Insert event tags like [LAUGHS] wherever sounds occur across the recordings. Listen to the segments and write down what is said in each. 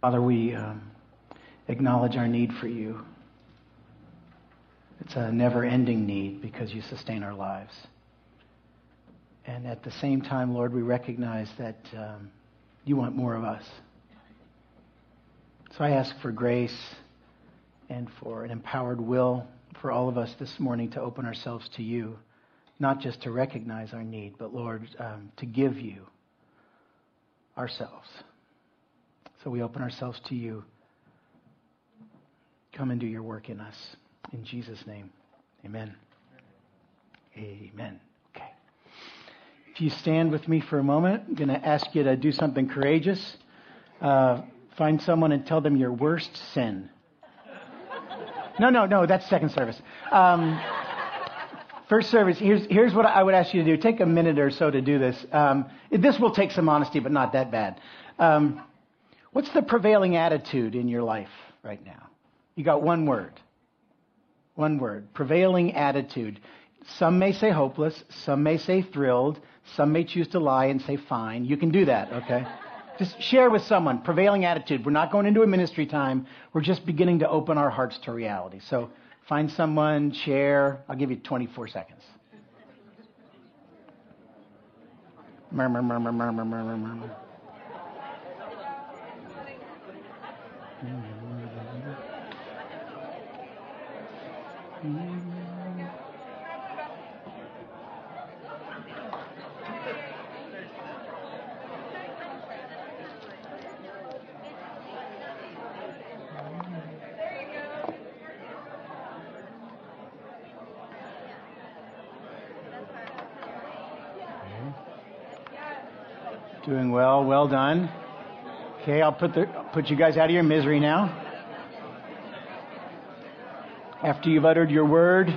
Father, we um, acknowledge our need for you. It's a never ending need because you sustain our lives. And at the same time, Lord, we recognize that um, you want more of us. So I ask for grace and for an empowered will for all of us this morning to open ourselves to you, not just to recognize our need, but Lord, um, to give you ourselves. So we open ourselves to you. Come and do your work in us. In Jesus' name, amen. Amen. Okay. If you stand with me for a moment, I'm going to ask you to do something courageous. Uh, find someone and tell them your worst sin. No, no, no, that's second service. Um, first service, here's, here's what I would ask you to do. Take a minute or so to do this. Um, this will take some honesty, but not that bad. Um, what's the prevailing attitude in your life right now? You got one word. One word. Prevailing attitude. Some may say hopeless. Some may say thrilled. Some may choose to lie and say fine. You can do that, okay? [LAUGHS] Just share with someone. Prevailing attitude. We're not going into a ministry time. We're just beginning to open our hearts to reality. So find someone, share. I'll give you 24 seconds. Murmur, murmur, murmur, murmur, murmur. Doing well. Well done. Okay, I'll put the put you guys out of your misery now. After you've uttered your word,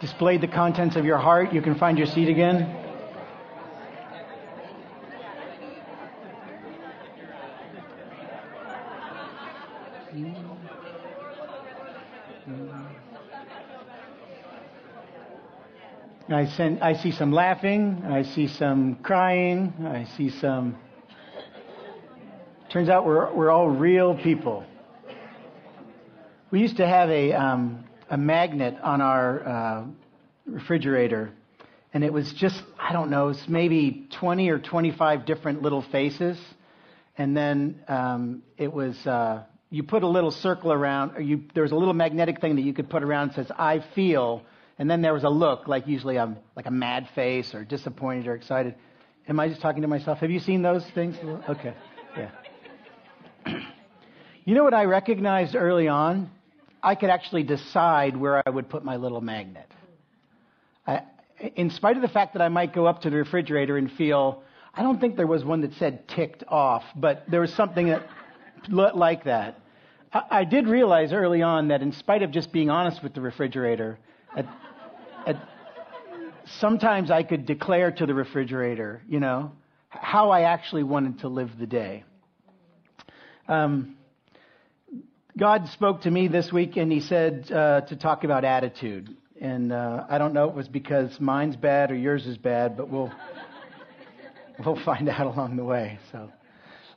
displayed the contents of your heart, you can find your seat again. I, I see some laughing. I see some crying. I see some. Turns out we're, we're all real people. We used to have a, um, a magnet on our uh, refrigerator, and it was just, I don't know, maybe 20 or 25 different little faces. And then um, it was, uh, you put a little circle around, or you, there was a little magnetic thing that you could put around that says, I feel and then there was a look, like usually I'm like a mad face or disappointed or excited. Am I just talking to myself? Have you seen those things? Okay. Yeah. You know what I recognized early on? I could actually decide where I would put my little magnet. I, in spite of the fact that I might go up to the refrigerator and feel, I don't think there was one that said ticked off, but there was something that [LAUGHS] looked like that. I, I did realize early on that in spite of just being honest with the refrigerator, at, sometimes I could declare to the refrigerator, you know, how I actually wanted to live the day. Um, God spoke to me this week and he said uh, to talk about attitude. And uh, I don't know if it was because mine's bad or yours is bad, but we'll [LAUGHS] we'll find out along the way. So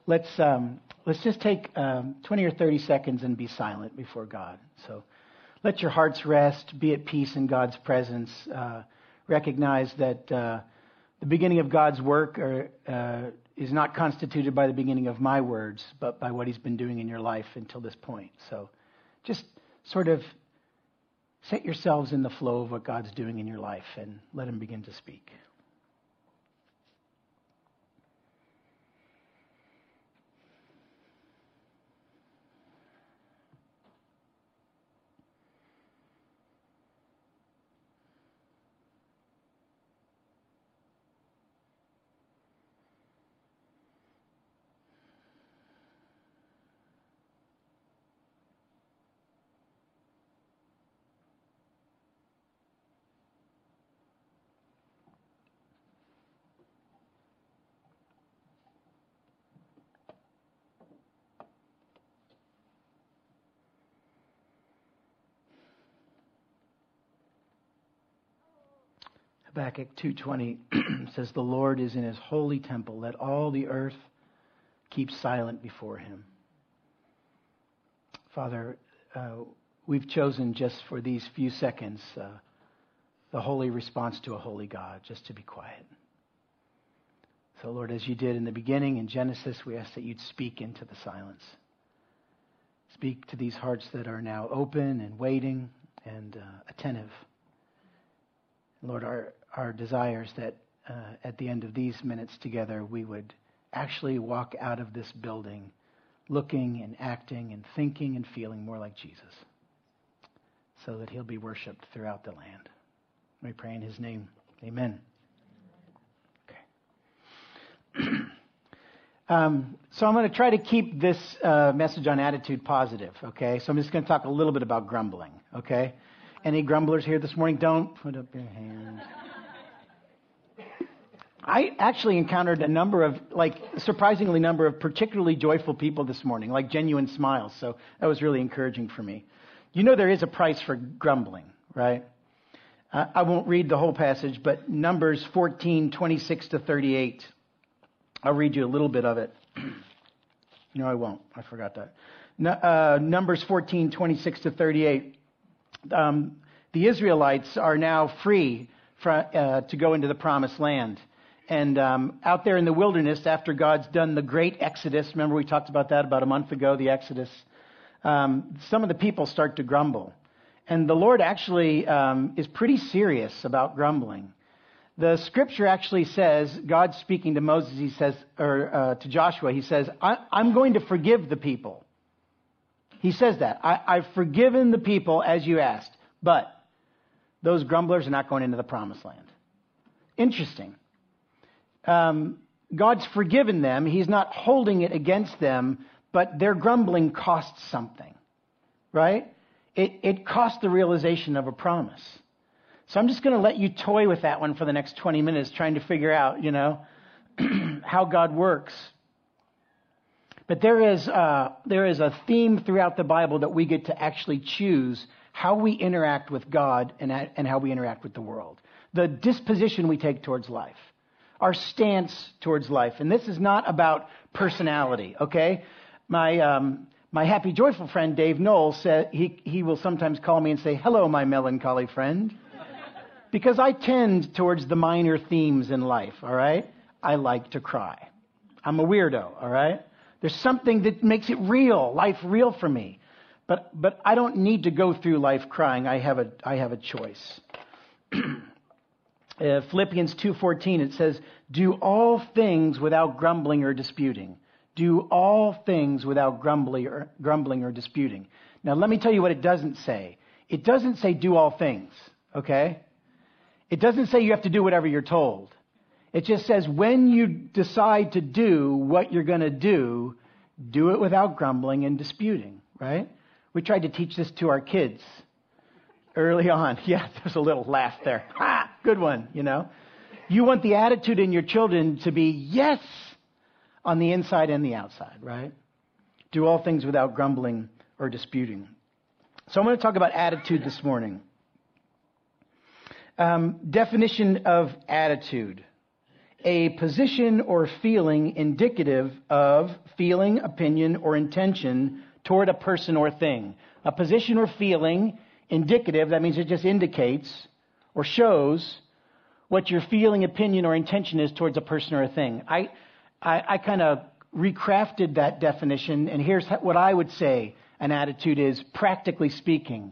let's um, let's just take um, 20 or 30 seconds and be silent before God. So let your hearts rest. Be at peace in God's presence. Uh, recognize that uh, the beginning of God's work uh, is not constituted by the beginning of my words, but by what He's been doing in your life until this point. So just sort of set yourselves in the flow of what God's doing in your life and let Him begin to speak. Habakkuk 2:20 [CLEARS THROAT] says the Lord is in his holy temple let all the earth keep silent before Him. Father, uh, we've chosen just for these few seconds uh, the holy response to a holy God, just to be quiet. So, Lord, as you did in the beginning in Genesis, we ask that you'd speak into the silence. Speak to these hearts that are now open and waiting and uh, attentive. Lord, our, our desires that uh, at the end of these minutes together, we would actually walk out of this building looking and acting and thinking and feeling more like Jesus so that he'll be worshiped throughout the land. We pray in his name. Amen. Okay. [CLEARS THROAT] um, so I'm going to try to keep this uh, message on attitude positive, okay? So I'm just going to talk a little bit about grumbling, okay? Any grumblers here this morning? Don't put up your hand. I actually encountered a number of, like, surprisingly number of particularly joyful people this morning, like genuine smiles. So that was really encouraging for me. You know there is a price for grumbling, right? Uh, I won't read the whole passage, but Numbers 14, 26 to 38. I'll read you a little bit of it. [CLEARS THROAT] no, I won't. I forgot that. No, uh, Numbers 14, 26 to 38. Um, the Israelites are now free for, uh, to go into the promised land. And um, out there in the wilderness, after God's done the great Exodus, remember we talked about that about a month ago, the Exodus, um, some of the people start to grumble. And the Lord actually um, is pretty serious about grumbling. The scripture actually says, God speaking to Moses, he says, or uh, to Joshua, he says, I, am going to forgive the people. He says that. I, I've forgiven the people as you asked, but those grumblers are not going into the promised land. Interesting um, God's forgiven them. He's not holding it against them, but their grumbling costs something, right? It, it costs the realization of a promise. So I'm just going to let you toy with that one for the next 20 minutes, trying to figure out, you know, [CLEARS THROAT] how God works. But there is, uh, there is a theme throughout the Bible that we get to actually choose how we interact with God and, and how we interact with the world. The disposition we take towards life our stance towards life. And this is not about personality, okay? My, um, my happy, joyful friend Dave Knowles said he, he will sometimes call me and say, Hello, my melancholy friend. because I tend towards the minor themes in life, all right? I like to cry. I'm a weirdo, all right? There's something that makes it real, life real for me. But, but I don't need to go through life crying. I have a, I have a choice. [CLEARS THROAT] uh, Philippians 2:14 it says, "Do all things without grumbling or disputing." Do all things without grumbling or, grumbling or disputing. Now let me tell you what it doesn't say. It doesn't say do all things, okay? It doesn't say you have to do whatever you're told. It just says when you decide to do what you're going to do, do it without grumbling and disputing, right? We tried to teach this to our kids early on. [LAUGHS] Yeah, there's a little laugh there. Ha! Good one, you know. You want the attitude in your children to be yes on the inside and the outside, right? Do all things without grumbling or disputing. So I'm going to talk about attitude this morning. Um, definition of attitude. A position or feeling indicative of feeling, opinion, or intention toward a person or thing. A position or feeling indicative, that means it just indicates or shows what your feeling, opinion, or intention is towards a person or a thing. I, I, I kind of recrafted that definition, and here's what I would say an attitude is, practically speaking.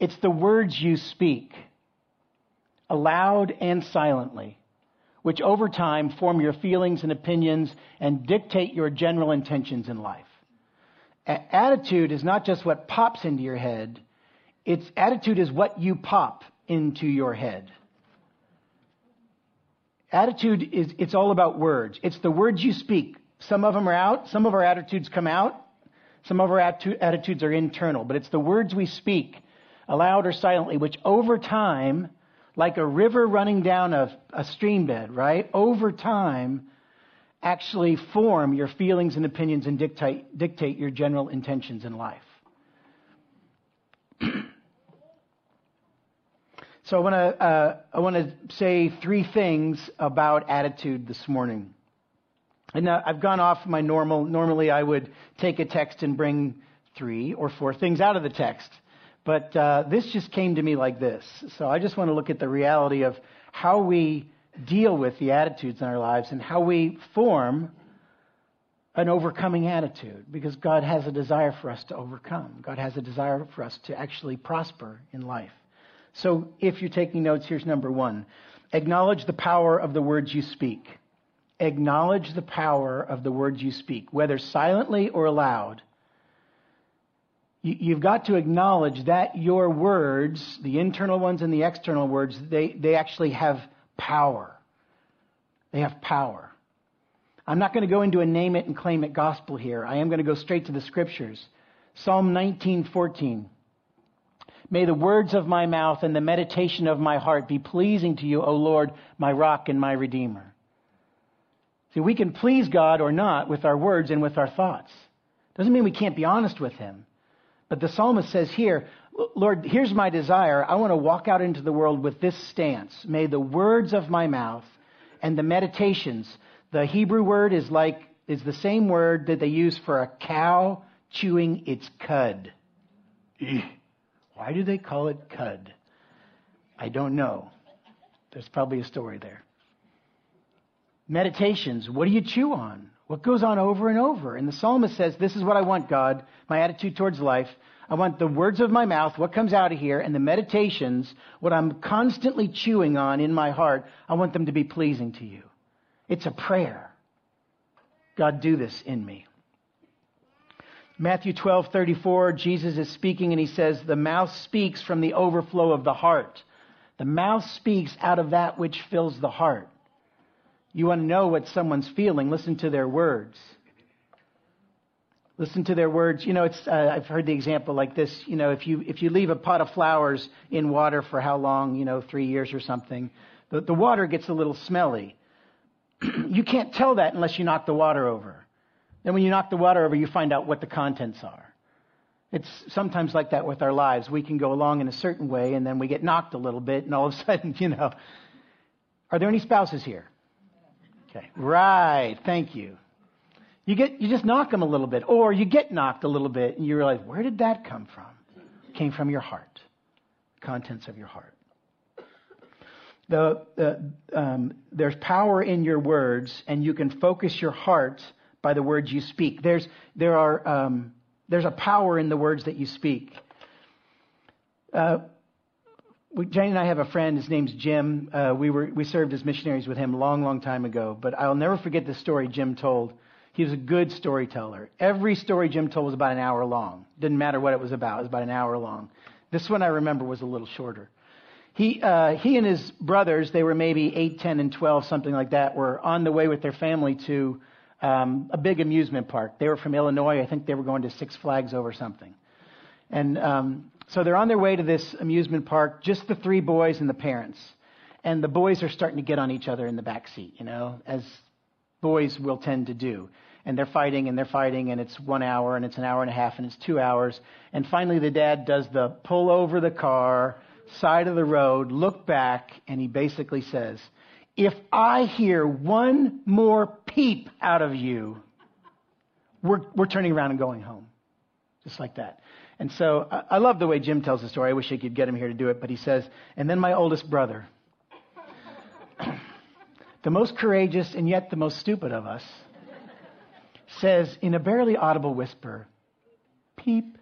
It's the words you speak, aloud and silently, which over time form your feelings and opinions and dictate your general intentions in life. A- attitude is not just what pops into your head, its attitude is what you pop into your head. Attitude is, it's all about words. It's the words you speak. Some of them are out. Some of our attitudes come out. Some of our attitudes are internal. But it's the words we speak, aloud or silently, which over time, like a river running down a, a stream bed, right? Over time, actually form your feelings and opinions and dictate, dictate your general intentions in life. [CLEARS THROAT] So I want to uh, I want to say three things about attitude this morning. And I've gone off my normal, normally I would take a text and bring three or four things out of the text. But uh, this just came to me like this. So I just want to look at the reality of how we deal with the attitudes in our lives and how we form an overcoming attitude because God has a desire for us to overcome. God has a desire for us to actually prosper in life. So if you're taking notes, here's number one. Acknowledge the power of the words you speak. Acknowledge the power of the words you speak, whether silently or aloud. You've got to acknowledge that your words, the internal ones and the external words, they, they actually have power. They have power. I'm not going to go into a name it and claim it gospel here. I am going to go straight to the scriptures. Psalm 19:14. May the words of my mouth and the meditation of my heart be pleasing to you, O Lord, my rock and my redeemer. See, we can please God or not with our words and with our thoughts. Doesn't mean we can't be honest with him. But the psalmist says here, Lord, here's my desire. I want to walk out into the world with this stance. May the words of my mouth and the meditations the Hebrew word is like is the same word that they use for a cow chewing its cud. [LAUGHS] Why do they call it cud? I don't know. There's probably a story there. Meditations, what do you chew on? What goes on over and over? And the psalmist says, This is what I want, God, my attitude towards life. I want the words of my mouth, what comes out of here, and the meditations, what I'm constantly chewing on in my heart, I want them to be pleasing to you. It's a prayer. God, do this in me. Matthew 12, 34, Jesus is speaking and he says, The mouth speaks from the overflow of the heart. The mouth speaks out of that which fills the heart. You want to know what someone's feeling, listen to their words. Listen to their words. You know, it's, uh, I've heard the example like this. You know, if you, if you leave a pot of flowers in water for how long, you know, three years or something, the, the water gets a little smelly. [CLEARS THROAT] you can't tell that unless you knock the water over. Then when you knock the water over, you find out what the contents are. It's sometimes like that with our lives. We can go along in a certain way and then we get knocked a little bit and all of a [LAUGHS] sudden, you know. Are there any spouses here? Okay. Right. Thank you. You get, you just knock them a little bit or you get knocked a little bit and you realize, where did that come from? It came from your heart. Contents of your heart the, the um, there's power in your words, and you can focus your heart by the words you speak. There's there are um, there's a power in the words that you speak. Uh, Jane and I have a friend. His name's Jim. Uh, we were we served as missionaries with him a long, long time ago. But I'll never forget the story Jim told. He was a good storyteller. Every story Jim told was about an hour long. Didn't matter what it was about. It was about an hour long. This one I remember was a little shorter. He, uh, he and his brothers, they were maybe 8, 10, and 12, something like that, were on the way with their family to um, a big amusement park. They were from Illinois. I think they were going to Six Flags over something. And um, so they're on their way to this amusement park, just the three boys and the parents. And the boys are starting to get on each other in the back seat, you know, as boys will tend to do. And they're fighting and they're fighting, and it's one hour, and it's an hour and a half, and it's two hours. And finally, the dad does the pull over the car side of the road, look back, and he basically says, If I hear one more peep out of you, we're, we're turning around and going home. Just like that. And so I, I love the way Jim tells the story. I wish I could get him here to do it, but he says, And then my oldest brother, [CLEARS THROAT] the most courageous and yet the most stupid of us, says in a barely audible whisper, Peep.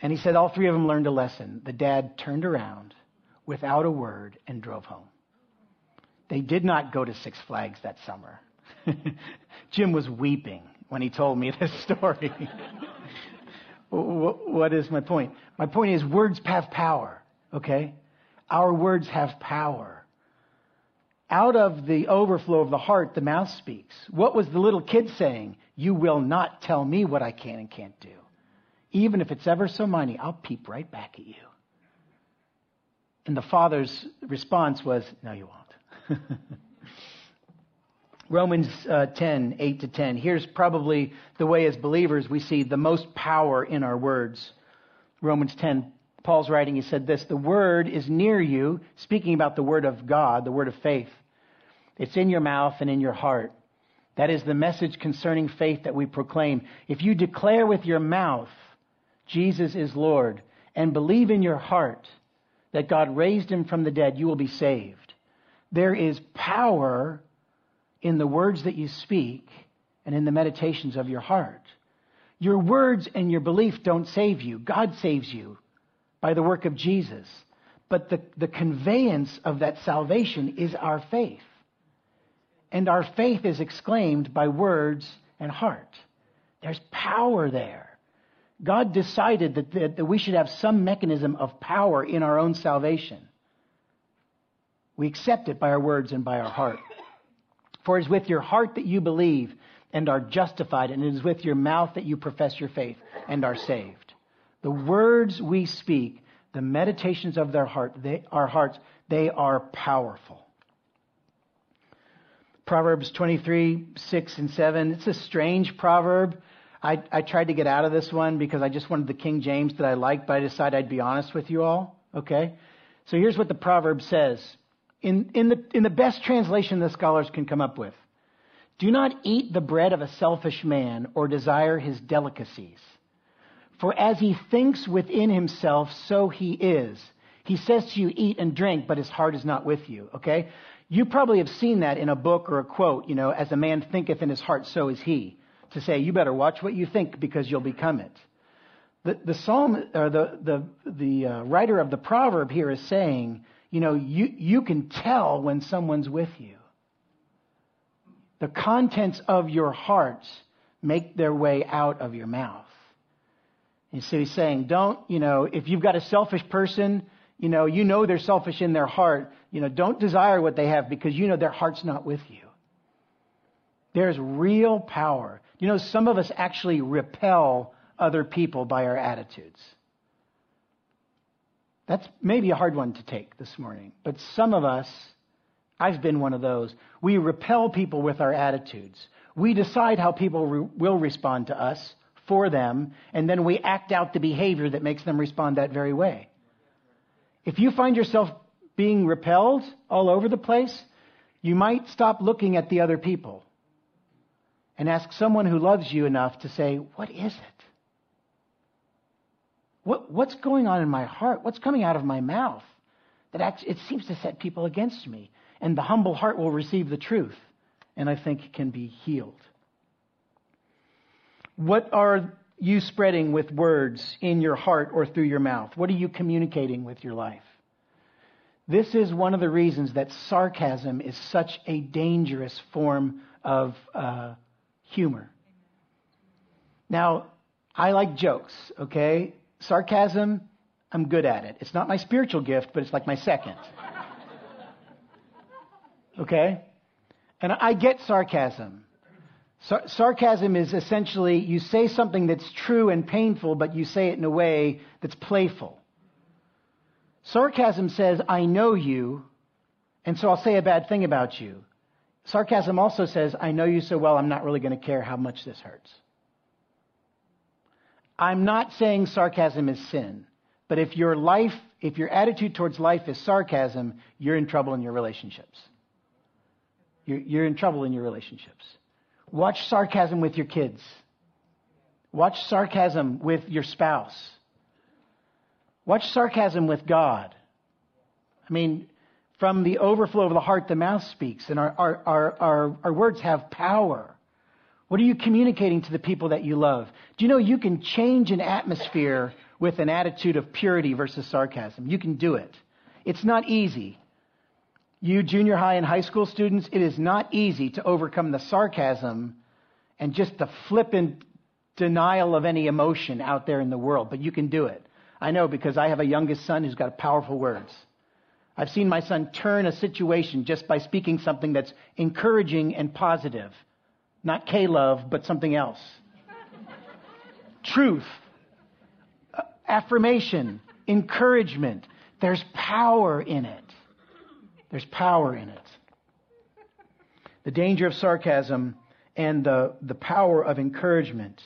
And he said all three of them learned a lesson. The dad turned around without a word and drove home. They did not go to Six Flags that summer. [LAUGHS] Jim was weeping when he told me [LAUGHS] this story. what is my point? My point is words have power, okay? Our words have power. Out of the overflow of the heart, the mouth speaks. What was the little kid saying? You will not tell me what I can and can't do even if it's ever so minor, I'll peep right back at you. And the father's response was, No, you won't. [LAUGHS] Romans uh, 10, 8 to 10. Here's probably the way as believers we see the most power in our words. Romans 10, Paul's writing, he said this The word is near you, speaking about the word of God, the word of faith. It's in your mouth and in your heart. That is the message concerning faith that we proclaim. If you declare with your mouth, Jesus is Lord, and believe in your heart that God raised him from the dead, you will be saved. There is power in the words that you speak and in the meditations of your heart. Your words and your belief don't save you. God saves you by the work of Jesus. But the, the conveyance of that salvation is our faith. And our faith is exclaimed by words and heart. There's power there. God decided that, that, that we should have some mechanism of power in our own salvation. We accept it by our words and by our heart. For it is with your heart that you believe and are justified, and it is with your mouth that you profess your faith and are saved. The words we speak, the meditations of their heart, they, our hearts, they are powerful. Proverbs 23, 6 and 7. It's a strange proverb. I, I tried to get out of this one because I just wanted the King James that I liked, but I decided I'd be honest with you all. Okay? So here's what the proverb says. In, in, the, in the best translation the scholars can come up with. Do not eat the bread of a selfish man or desire his delicacies. For as he thinks within himself, so he is. He says to you, eat and drink, but his heart is not with you. Okay? You probably have seen that in a book or a quote, you know, as a man thinketh in his heart, so is he. To say, you better watch what you think because you'll become it. The, the psalm, or the, the, the uh, writer of the proverb here is saying, you know, you, you can tell when someone's with you. The contents of your hearts make their way out of your mouth. And so he's saying, don't, you know, if you've got a selfish person, you know, you know they're selfish in their heart, you know, don't desire what they have because you know their heart's not with you. There's real power. You know, some of us actually repel other people by our attitudes. That's maybe a hard one to take this morning, but some of us, I've been one of those. We repel people with our attitudes. We decide how people re- will respond to us for them, and then we act out the behavior that makes them respond that very way. If you find yourself being repelled all over the place, you might stop looking at the other people and ask someone who loves you enough to say, What is it? What, what's going on in my heart? What's coming out of my mouth? That actually, it seems to set people against me. And the humble heart will receive the truth, and I think can be healed. What are you spreading with words in your heart or through your mouth? What are you communicating with your life? This is one of the reasons that sarcasm is such a dangerous form of uh, humor. Now, I like jokes, okay? Sarcasm, I'm good at it. It's not my spiritual gift, but it's like my second. Okay? And I get sarcasm. Sar- sarcasm is essentially you say something that's true and painful, but you say it in a way that's playful. Sarcasm says, I know you, and so I'll say a bad thing about you. Sarcasm also says, I know you so well, I'm not really going to care how much this hurts. I'm not saying sarcasm is sin, but if your life, if your attitude towards life is sarcasm, you're in trouble in your relationships. You're, you're in trouble in your relationships. Watch sarcasm with your kids. Watch sarcasm with your spouse. Watch sarcasm with God. I mean, from the overflow of the heart, the mouth speaks, and our, our, our, our, our words have power. What are you communicating to the people that you love? Do you know you can change an atmosphere with an attitude of purity versus sarcasm? You can do it. It's not easy. You junior high and high school students, it is not easy to overcome the sarcasm and just the flippant denial of any emotion out there in the world, but you can do it. I know because I have a youngest son who's got powerful words. I've seen my son turn a situation just by speaking something that's encouraging and positive. Not K love, but something else. Truth, affirmation, encouragement. There's power in it. There's power in it. The danger of sarcasm and the, the power of encouragement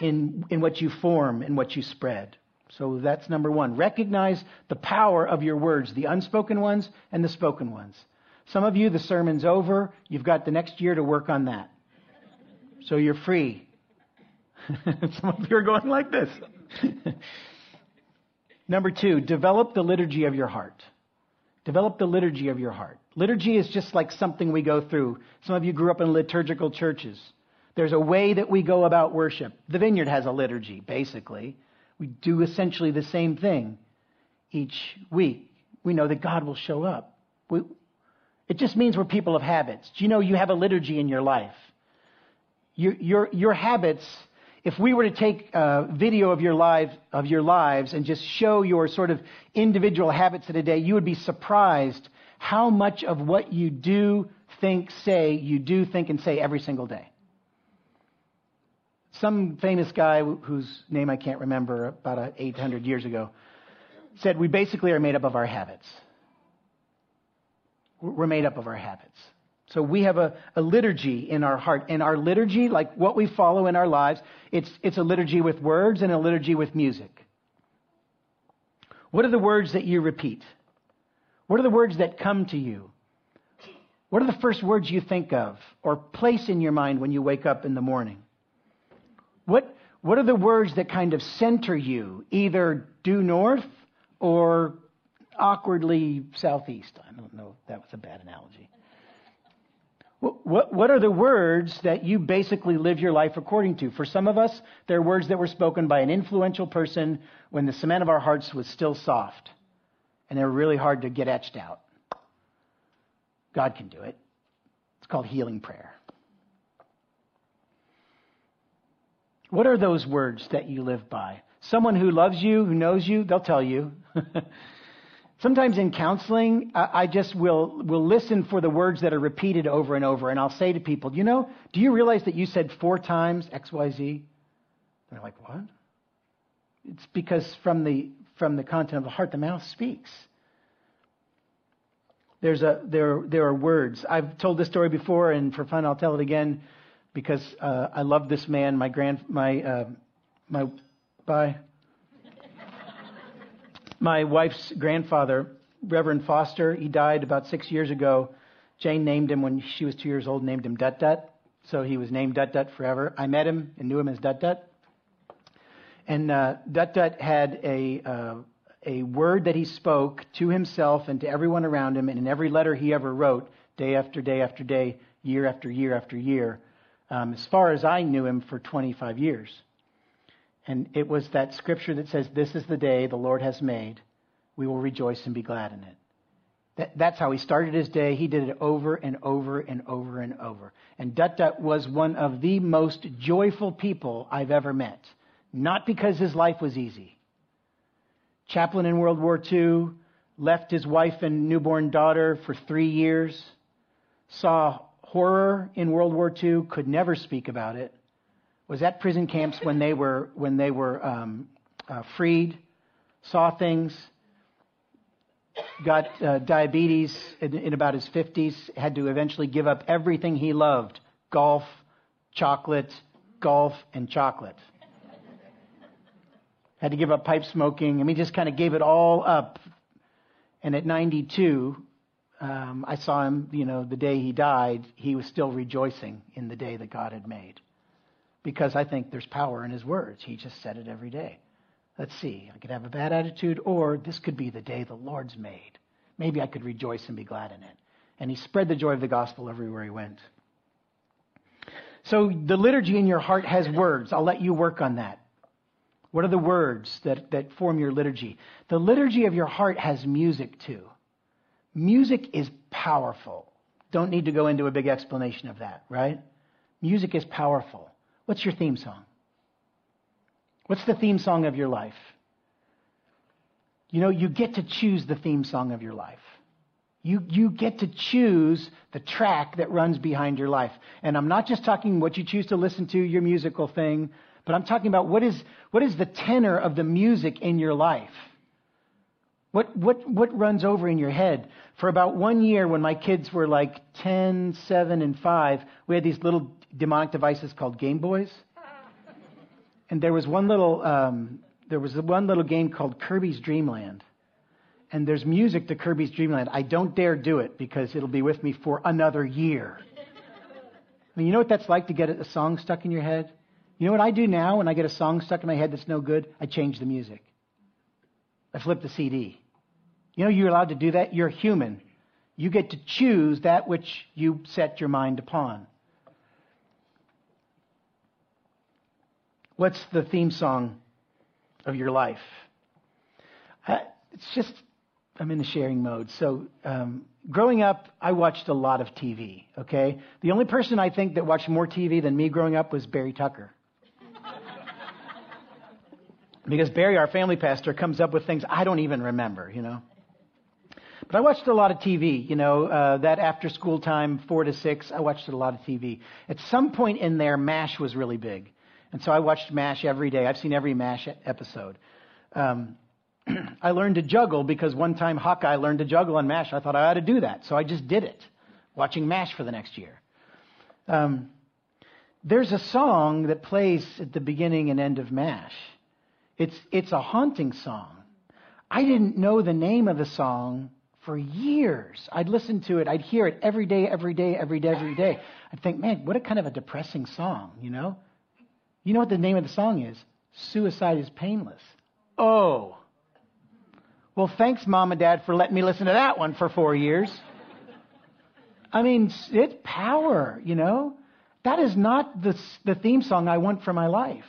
in, in what you form and what you spread. So that's number one. Recognize the power of your words, the unspoken ones and the spoken ones. Some of you, the sermon's over. You've got the next year to work on that. So you're free. [LAUGHS] Some of you are going like this. [LAUGHS] Number two, develop the liturgy of your heart. Develop the liturgy of your heart. Liturgy is just like something we go through. Some of you grew up in liturgical churches. There's a way that we go about worship. The vineyard has a liturgy, basically. We do essentially the same thing each week. We know that God will show up. We, it just means we're people of habits. Do you know you have a liturgy in your life? Your, your, your habits, if we were to take a video of your, life, of your lives and just show your sort of individual habits of the day, you would be surprised how much of what you do, think, say, you do, think, and say every single day. Some famous guy whose name I can't remember about uh, 800 years ago said, We basically are made up of our habits. We're made up of our habits. So we have a, a, liturgy in our heart. And our liturgy, like what we follow in our lives, it's, it's a liturgy with words and a liturgy with music. What are the words that you repeat? What are the words that come to you? What are the first words you think of or place in your mind when you wake up in the morning? What, what are the words that kind of center you, either due north or awkwardly southeast? I don't know if that was a bad analogy. What, what are the words that you basically live your life according to? For some of us, they're words that were spoken by an influential person when the cement of our hearts was still soft and they're really hard to get etched out. God can do it. It's called healing prayer. What are those words that you live by? Someone who loves you, who knows you, they'll tell you. [LAUGHS] Sometimes in counseling, I just will, will listen for the words that are repeated over and over, and I'll say to people, you know, do you realize that you said four times XYZ? And they're like, what? It's because from the, from the content of the heart, the mouth speaks. There's a, there, there are words. I've told this story before, and for fun, I'll tell it again because uh, I love this man. My grand, my, uh, my, my wife's grandfather, Reverend Foster, he died about six years ago. Jane named him when she was two years old, named him Dut Dut. So he was named Dut Dut forever. I met him and knew him as Dut Dut. And uh, Dut Dut had a, uh, a word that he spoke to himself and to everyone around him, and in every letter he ever wrote, day after day after day, year after year after year, um, as far as I knew him for 25 years. And it was that scripture that says, This is the day the Lord has made. We will rejoice and be glad in it. That, that's how he started his day. He did it over and over and over and over. And Dut Dut was one of the most joyful people I've ever met. Not because his life was easy. Chaplain in World War II, left his wife and newborn daughter for three years, saw horror in World War II, could never speak about it, was at prison camps when they were, when they were um, uh, freed, saw things, got uh, diabetes in, in about his 50s, had to eventually give up everything he loved golf, chocolate, golf, and chocolate. had to give up pipe smoking. I mean, just kind of gave it all up. And at 92, um, I saw him, you know, the day he died, he was still rejoicing in the day that God had made. Because I think there's power in his words. He just said it every day. Let's see, I could have a bad attitude, or this could be the day the Lord's made. Maybe I could rejoice and be glad in it. And he spread the joy of the gospel everywhere he went. So the liturgy in your heart has words. I'll let you work on that. What are the words that, that form your liturgy? The liturgy of your heart has music too. Music is powerful. Don't need to go into a big explanation of that, right? Music is powerful. What's your theme song? What's the theme song of your life? You know, you get to choose the theme song of your life. You, you get to choose the track that runs behind your life. And I'm not just talking what you choose to listen to, your musical thing, but I'm talking about what is, what is the tenor of the music in your life? What, what, what runs over in your head? For about one year, when my kids were like 10, 7, and 5, we had these little demonic devices called Game Boys. And there was one little, um, there was one little game called Kirby's Dream Land. and there's music to Kirby's Dreamland. I don't dare do it because it'll be with me for another year. I mean, you know what that's like to get a song stuck in your head? You know what I do now when I get a song stuck in my head that's no good? I change the music. I flip the CD. You know, you're allowed to do that. You're human. You get to choose that which you set your mind upon. What's the theme song of your life? It's just, I'm in the sharing mode. So, um, growing up, I watched a lot of TV, okay? The only person I think that watched more TV than me growing up was Barry Tucker. [LAUGHS] because Barry, our family pastor, comes up with things I don't even remember, you know? But I watched a lot of TV, you know, uh, that after school time, four to six, I watched a lot of TV. At some point in there, MASH was really big. And so I watched MASH every day. I've seen every MASH episode. Um, [CLEARS THROAT] I learned to juggle because one time Hawkeye learned to juggle on MASH. I thought I ought to do that. So I just did it, watching MASH for the next year. Um, there's a song that plays at the beginning and end of MASH. It's, it's a haunting song. I didn't know the name of the song for years. I'd listen to it. I'd hear it every day, every day, every day, every day. I'd think, man, what a kind of a depressing song, you know? You know what the name of the song is? Suicide is Painless. Oh. Well, thanks, Mom and Dad, for letting me listen to that one for four years. I mean, it's power, you know? That is not the, the theme song I want for my life.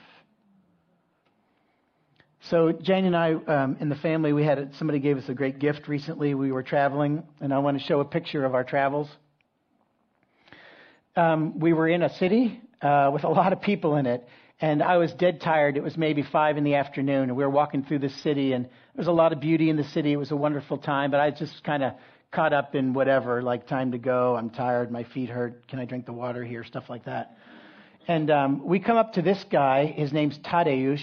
So Jane and I, um, in the family, we had somebody gave us a great gift recently. We were traveling, and I want to show a picture of our travels. Um, we were in a city uh, with a lot of people in it, and I was dead tired. It was maybe five in the afternoon, and we were walking through the city, and there was a lot of beauty in the city. It was a wonderful time, but I just kind of caught up in whatever, like time to go. I'm tired. My feet hurt. Can I drink the water here? Stuff like that. And um, we come up to this guy. His name's Tadeusz.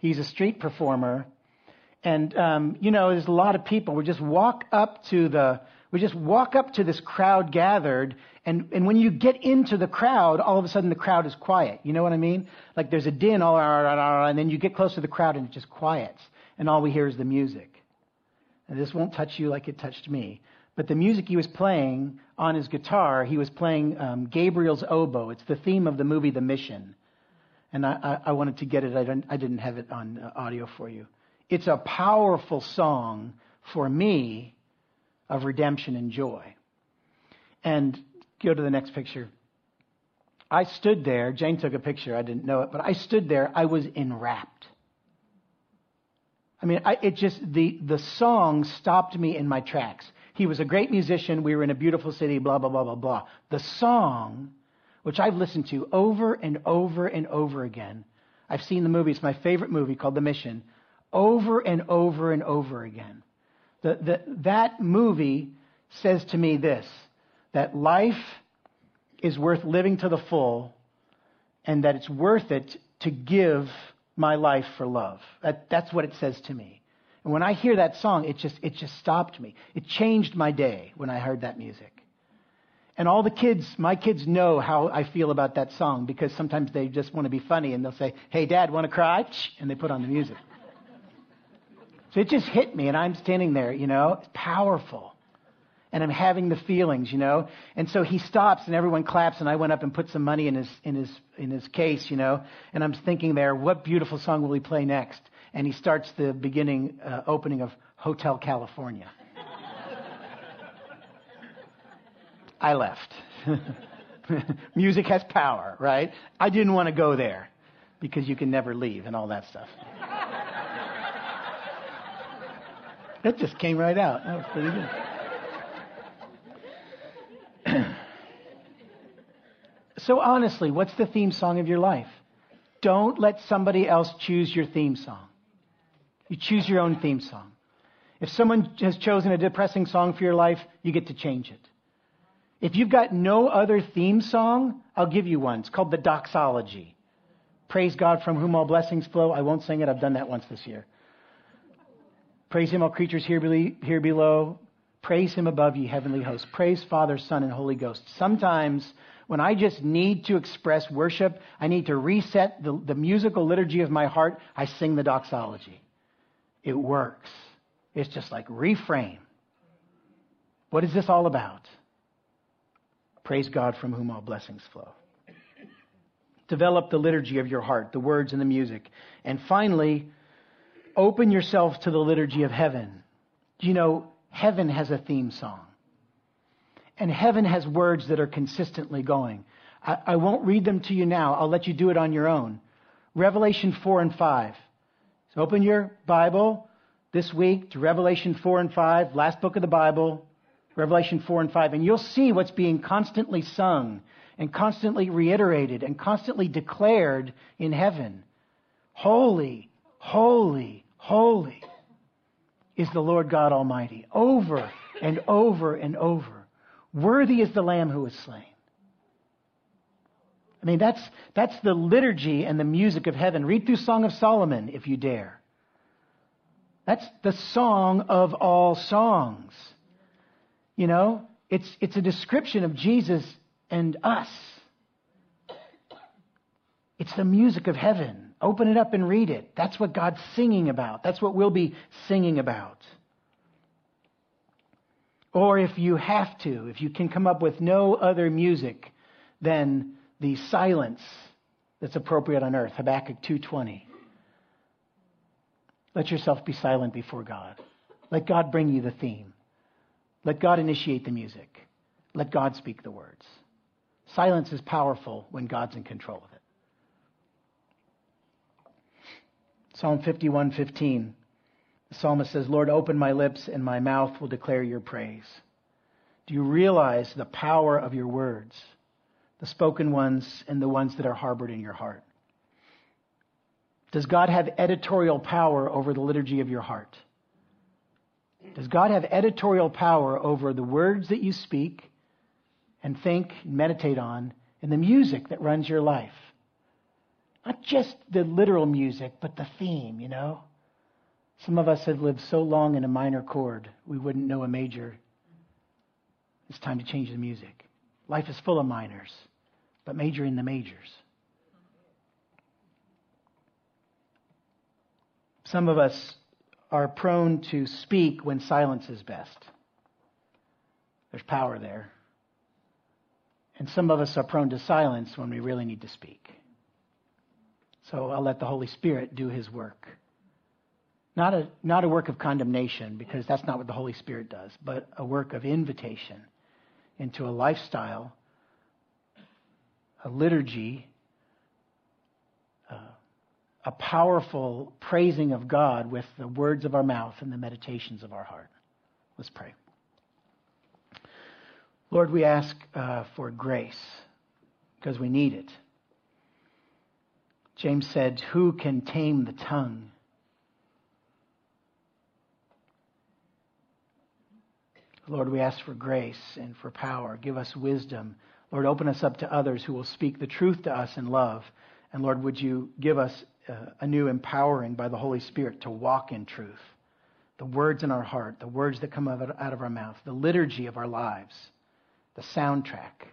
He's a street performer, and um, you know, there's a lot of people. We just walk up to the we just walk up to this crowd gathered, and, and when you get into the crowd, all of a sudden the crowd is quiet. You know what I mean? Like there's a din, all, and then you get close to the crowd and it just quiets, and all we hear is the music. And this won't touch you like it touched me. But the music he was playing on his guitar, he was playing um, Gabriel's oboe. It's the theme of the movie The Mission. And I, I, wanted to get it. I didn't, I didn't have it on uh, audio for you. It's a powerful song for me of redemption and joy. And go to the next picture. I stood there. Jane took a picture. I didn't know it, but I stood there. I was enwrapped. I mean, I, it just, the, the song stopped me in my tracks. He was a great musician. We were in a beautiful city, blah, blah, blah, blah, blah. The song, which I've listened to over and over and over again. I've seen the movie. It's my favorite movie called The Mission. Over and over and over again. The, the, that movie says to me this that life is worth living to the full and that it's worth it to give my life for love. That, that's what it says to me. And when I hear that song, it just, it just stopped me. It changed my day when I heard that music. And all the kids, my kids know how I feel about that song because sometimes they just want to be funny and they'll say, Hey, dad, want to cry? And they put on the music. So it just hit me, and I'm standing there, you know, it's powerful. And I'm having the feelings, you know. And so he stops, and everyone claps, and I went up and put some money in his in his in his case, you know. And I'm thinking there, what beautiful song will he play next? And he starts the beginning uh, opening of Hotel California. I left. [LAUGHS] Music has power, right? I didn't want to go there because you can never leave and all that stuff. That just came right out. That was pretty good. [CLEARS THROAT] so, honestly, what's the theme song of your life? Don't let somebody else choose your theme song. You choose your own theme song. If someone has chosen a depressing song for your life, you get to change it. If you've got no other theme song, I'll give you one. It's called the Doxology. Praise God from whom all blessings flow. I won't sing it. I've done that once this year. Praise him, all creatures here, here below. Praise him above, ye heavenly hosts. Praise Father, Son, and Holy Ghost. Sometimes when I just need to express worship, I need to reset the, the musical liturgy of my heart, I sing the doxology. It works. It's just like reframe. What is this all about? Praise God from whom all blessings flow. Develop the liturgy of your heart, the words and the music. And finally, open yourself to the liturgy of heaven. You know, heaven has a theme song. And heaven has words that are consistently going. I, I won't read them to you now. I'll let you do it on your own. Revelation 4 and 5. So open your Bible this week to Revelation 4 and 5, last book of the Bible, Revelation 4 and 5, and you'll see what's being constantly sung and constantly reiterated and constantly declared in heaven. Holy, holy, holy is the Lord God Almighty. Over and over and over. Worthy is the Lamb who was slain. I mean, that's, that's the liturgy and the music of heaven. Read through Song of Solomon if you dare. That's the song of all songs. You know, it's, it's a description of Jesus and us. It's the music of heaven. Open it up and read it. That's what God's singing about. That's what we'll be singing about. Or if you have to, if you can come up with no other music than the silence that's appropriate on earth, Habakkuk 2:20. Let yourself be silent before God. Let God bring you the theme. Let God initiate the music. Let God speak the words. Silence is powerful when God's in control of it. Psalm 51:15. The psalmist says, "Lord, open my lips and my mouth will declare your praise." Do you realize the power of your words? the spoken ones and the ones that are harbored in your heart? Does God have editorial power over the liturgy of your heart? Does God have editorial power over the words that you speak and think and meditate on and the music that runs your life? Not just the literal music, but the theme, you know? Some of us have lived so long in a minor chord, we wouldn't know a major. It's time to change the music. Life is full of minors but major in the majors. Some of us are prone to speak when silence is best. There's power there. And some of us are prone to silence when we really need to speak. So I'll let the Holy Spirit do his work. Not a, not a work of condemnation, because that's not what the Holy Spirit does, but a work of invitation into a lifestyle a liturgy, a powerful praising of God with the words of our mouth and the meditations of our heart. Let's pray. Lord, we ask uh, for grace because we need it. James said, Who can tame the tongue? Lord, we ask for grace and for power. Give us wisdom Lord, open us up to others who will speak the truth to us in love. And Lord, would you give us uh, a new empowering by the Holy Spirit to walk in truth? The words in our heart, the words that come out of our mouth, the liturgy of our lives, the soundtrack.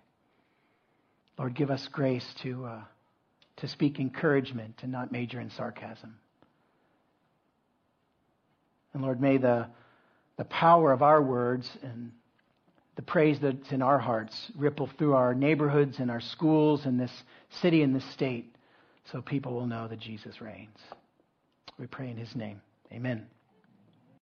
Lord, give us grace to, uh, to speak encouragement and not major in sarcasm. And Lord, may the, the power of our words and the praise that's in our hearts ripple through our neighborhoods and our schools and this city and this state so people will know that Jesus reigns. We pray in his name. Amen.